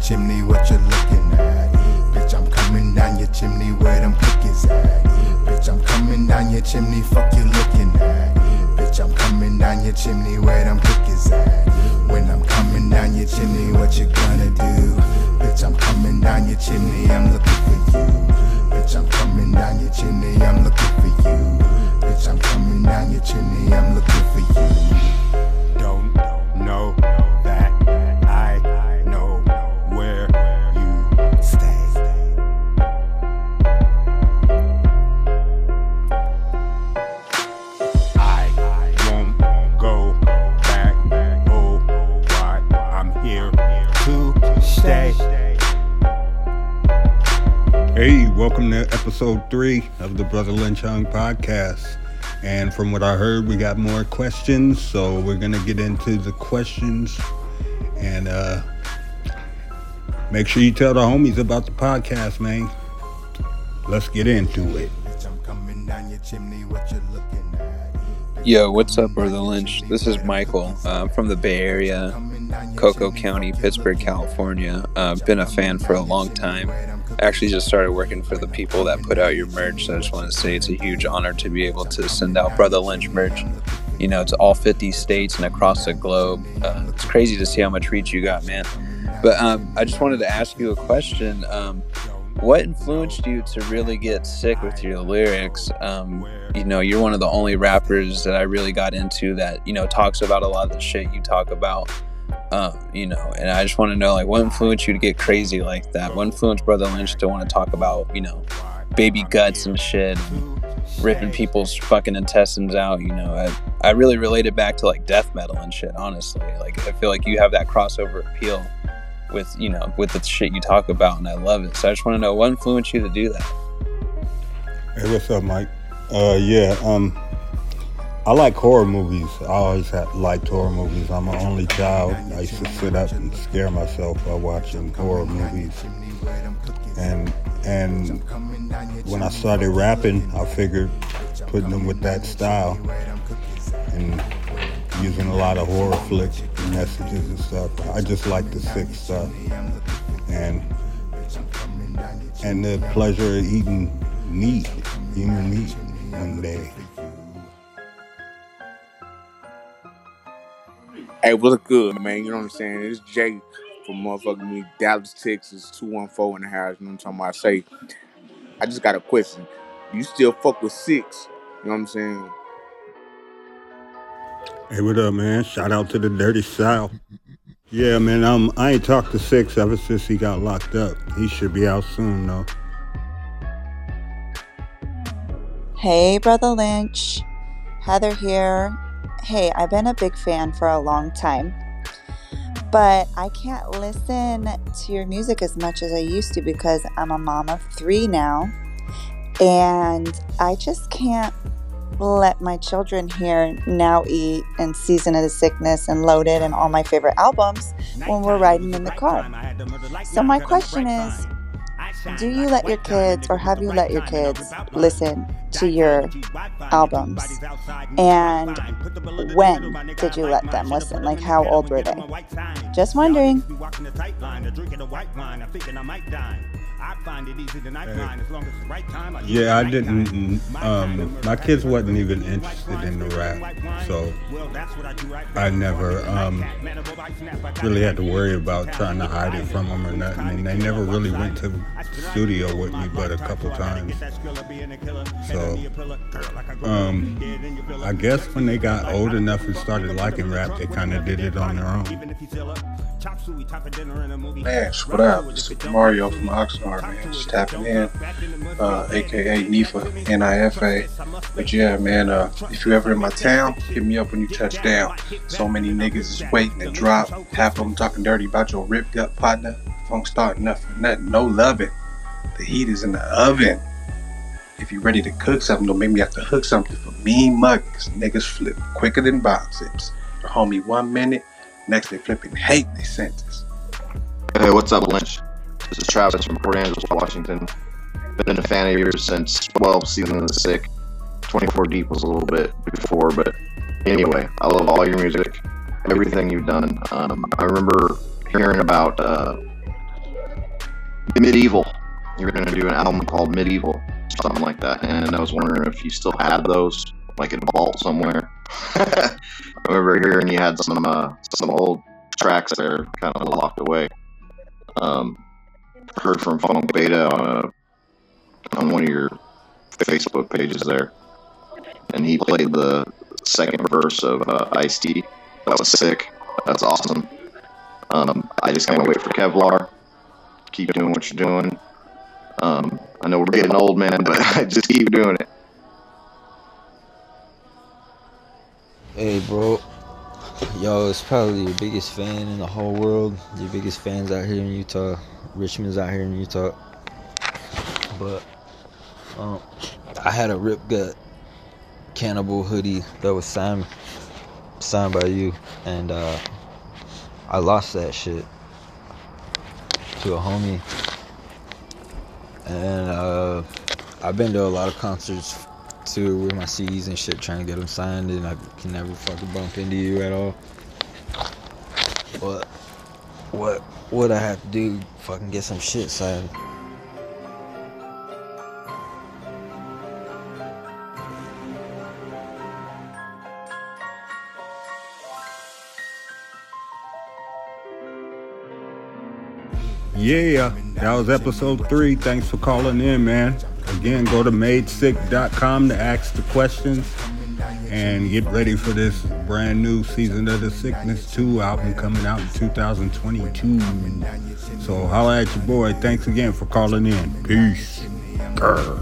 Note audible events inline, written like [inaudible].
chimney, what you looking at? Bitch, I'm coming down your chimney where them cookies at. Bitch, I'm coming down your chimney, fuck you looking at. Bitch, I'm coming down your chimney where them cookies at. When I'm coming down your chimney, what you gonna do? Bitch, I'm coming down your chimney, welcome to episode three of the Brother Lynch Hung podcast. And from what I heard, we got more questions, so we're gonna get into the questions and uh, make sure you tell the homies about the podcast, man. Let's get into it. Bitch, I'm coming down your chimney. What you looking at? Yo, what's up, Brother Lynch? This is Michael uh, from the Bay Area, Cocoa County, Pittsburgh, California. Uh, been a fan for a long time. Actually, just started working for the people that put out your merch. So I just want to say it's a huge honor to be able to send out Brother Lynch merch. You know, to all 50 states and across the globe. Uh, it's crazy to see how much reach you got, man. But um, I just wanted to ask you a question. Um, what influenced you to really get sick with your lyrics? Um, you know, you're one of the only rappers that I really got into that, you know, talks about a lot of the shit you talk about. Um, you know, and I just want to know, like, what influenced you to get crazy like that? What influenced Brother Lynch to want to talk about, you know, baby guts and shit, and ripping people's fucking intestines out? You know, I, I really related back to like death metal and shit. Honestly, like, I feel like you have that crossover appeal with, you know, with the shit you talk about, and I love it. So I just want to know what influenced you to do that. Hey, what's up, Mike? Uh, yeah, um, I like horror movies. I always had liked horror movies. I'm an only child. I used to sit up and scare myself by watching horror movies. And and when I started rapping, I figured putting them with that style and using a lot of horror flick messages and stuff. I just like the sick stuff and and the pleasure of eating meat, human meat one day. Hey, what's good, man? You know what I'm saying? It's Jay from motherfucking me, Dallas, Texas, 214 in the house. You know what I'm talking about? I say, I just got a question. You still fuck with six? You know what I'm saying? Hey, what up, man? Shout out to the Dirty South. Yeah, man. Um, I ain't talked to Six ever since he got locked up. He should be out soon, though. Hey, Brother Lynch. Heather here. Hey, I've been a big fan for a long time, but I can't listen to your music as much as I used to because I'm a mom of three now, and I just can't let my children hear Now Eat and Season of the Sickness and Loaded and all my favorite albums when we're riding in the car. So, my question is do you let your kids or have you let your kids listen to your albums? And when did you let them listen? Like how old were they? Just wondering Yeah, I didn't. Um, my kids wasn't even interested in the rap, so I never um, really had to worry about trying to hide it from them or nothing. And they never really went to the studio with me, but a couple times. So, um, I guess when they got old enough and started liking rap, they kind of did it on their own. Man, what up? Mario from Oxnard, man. Just tapping in, uh, aka NIFA, N-I-F-A. But yeah, man, uh, if you're ever in my town, hit me up when you touch down. So many niggas is waiting to drop. Half of them talking dirty about your ripped up partner. Funk starting nothing, nothing, no loving. The heat is in the oven. If you're ready to cook something, don't make me have to hook something for mean muggers. Niggas flip quicker than bomb zips. The homie one minute, next they flipping hate they sentence. Hey, what's up, Lynch? This is Travis from Port Angeles, Washington. Been a fan of yours since 12 Season of the Sick. 24 Deep was a little bit before, but anyway, I love all your music, everything you've done. Um, I remember hearing about uh, Medieval. You were gonna do an album called Medieval, something like that. And I was wondering if you still had those, like in a vault somewhere. [laughs] I remember hearing you had some uh, some old tracks that are kind of locked away. Um, heard from Funk Beta on, a, on one of your Facebook pages there, and he played the second verse of uh, Ice. That was sick. That's awesome. Um, I just can't wait for Kevlar. Keep doing what you're doing. Um, I know we're getting old, man, but [laughs] I just keep doing it. Hey, bro. Yo, it's probably your biggest fan in the whole world. Your biggest fans out here in Utah. Richmond's out here in Utah. But um, I had a Rip Gut Cannibal hoodie that was signed signed by you, and uh, I lost that shit to a homie. And uh, I've been to a lot of concerts too with my CDs and shit, trying to get them signed, and I can never fucking bump into you at all. But what what I have to do? Fucking get some shit signed. Yeah, that was episode three. Thanks for calling in, man. Again, go to madesick.com to ask the questions and get ready for this brand new season of the Sickness 2 album coming out in 2022. So holla at your boy. Thanks again for calling in. Peace. Grr.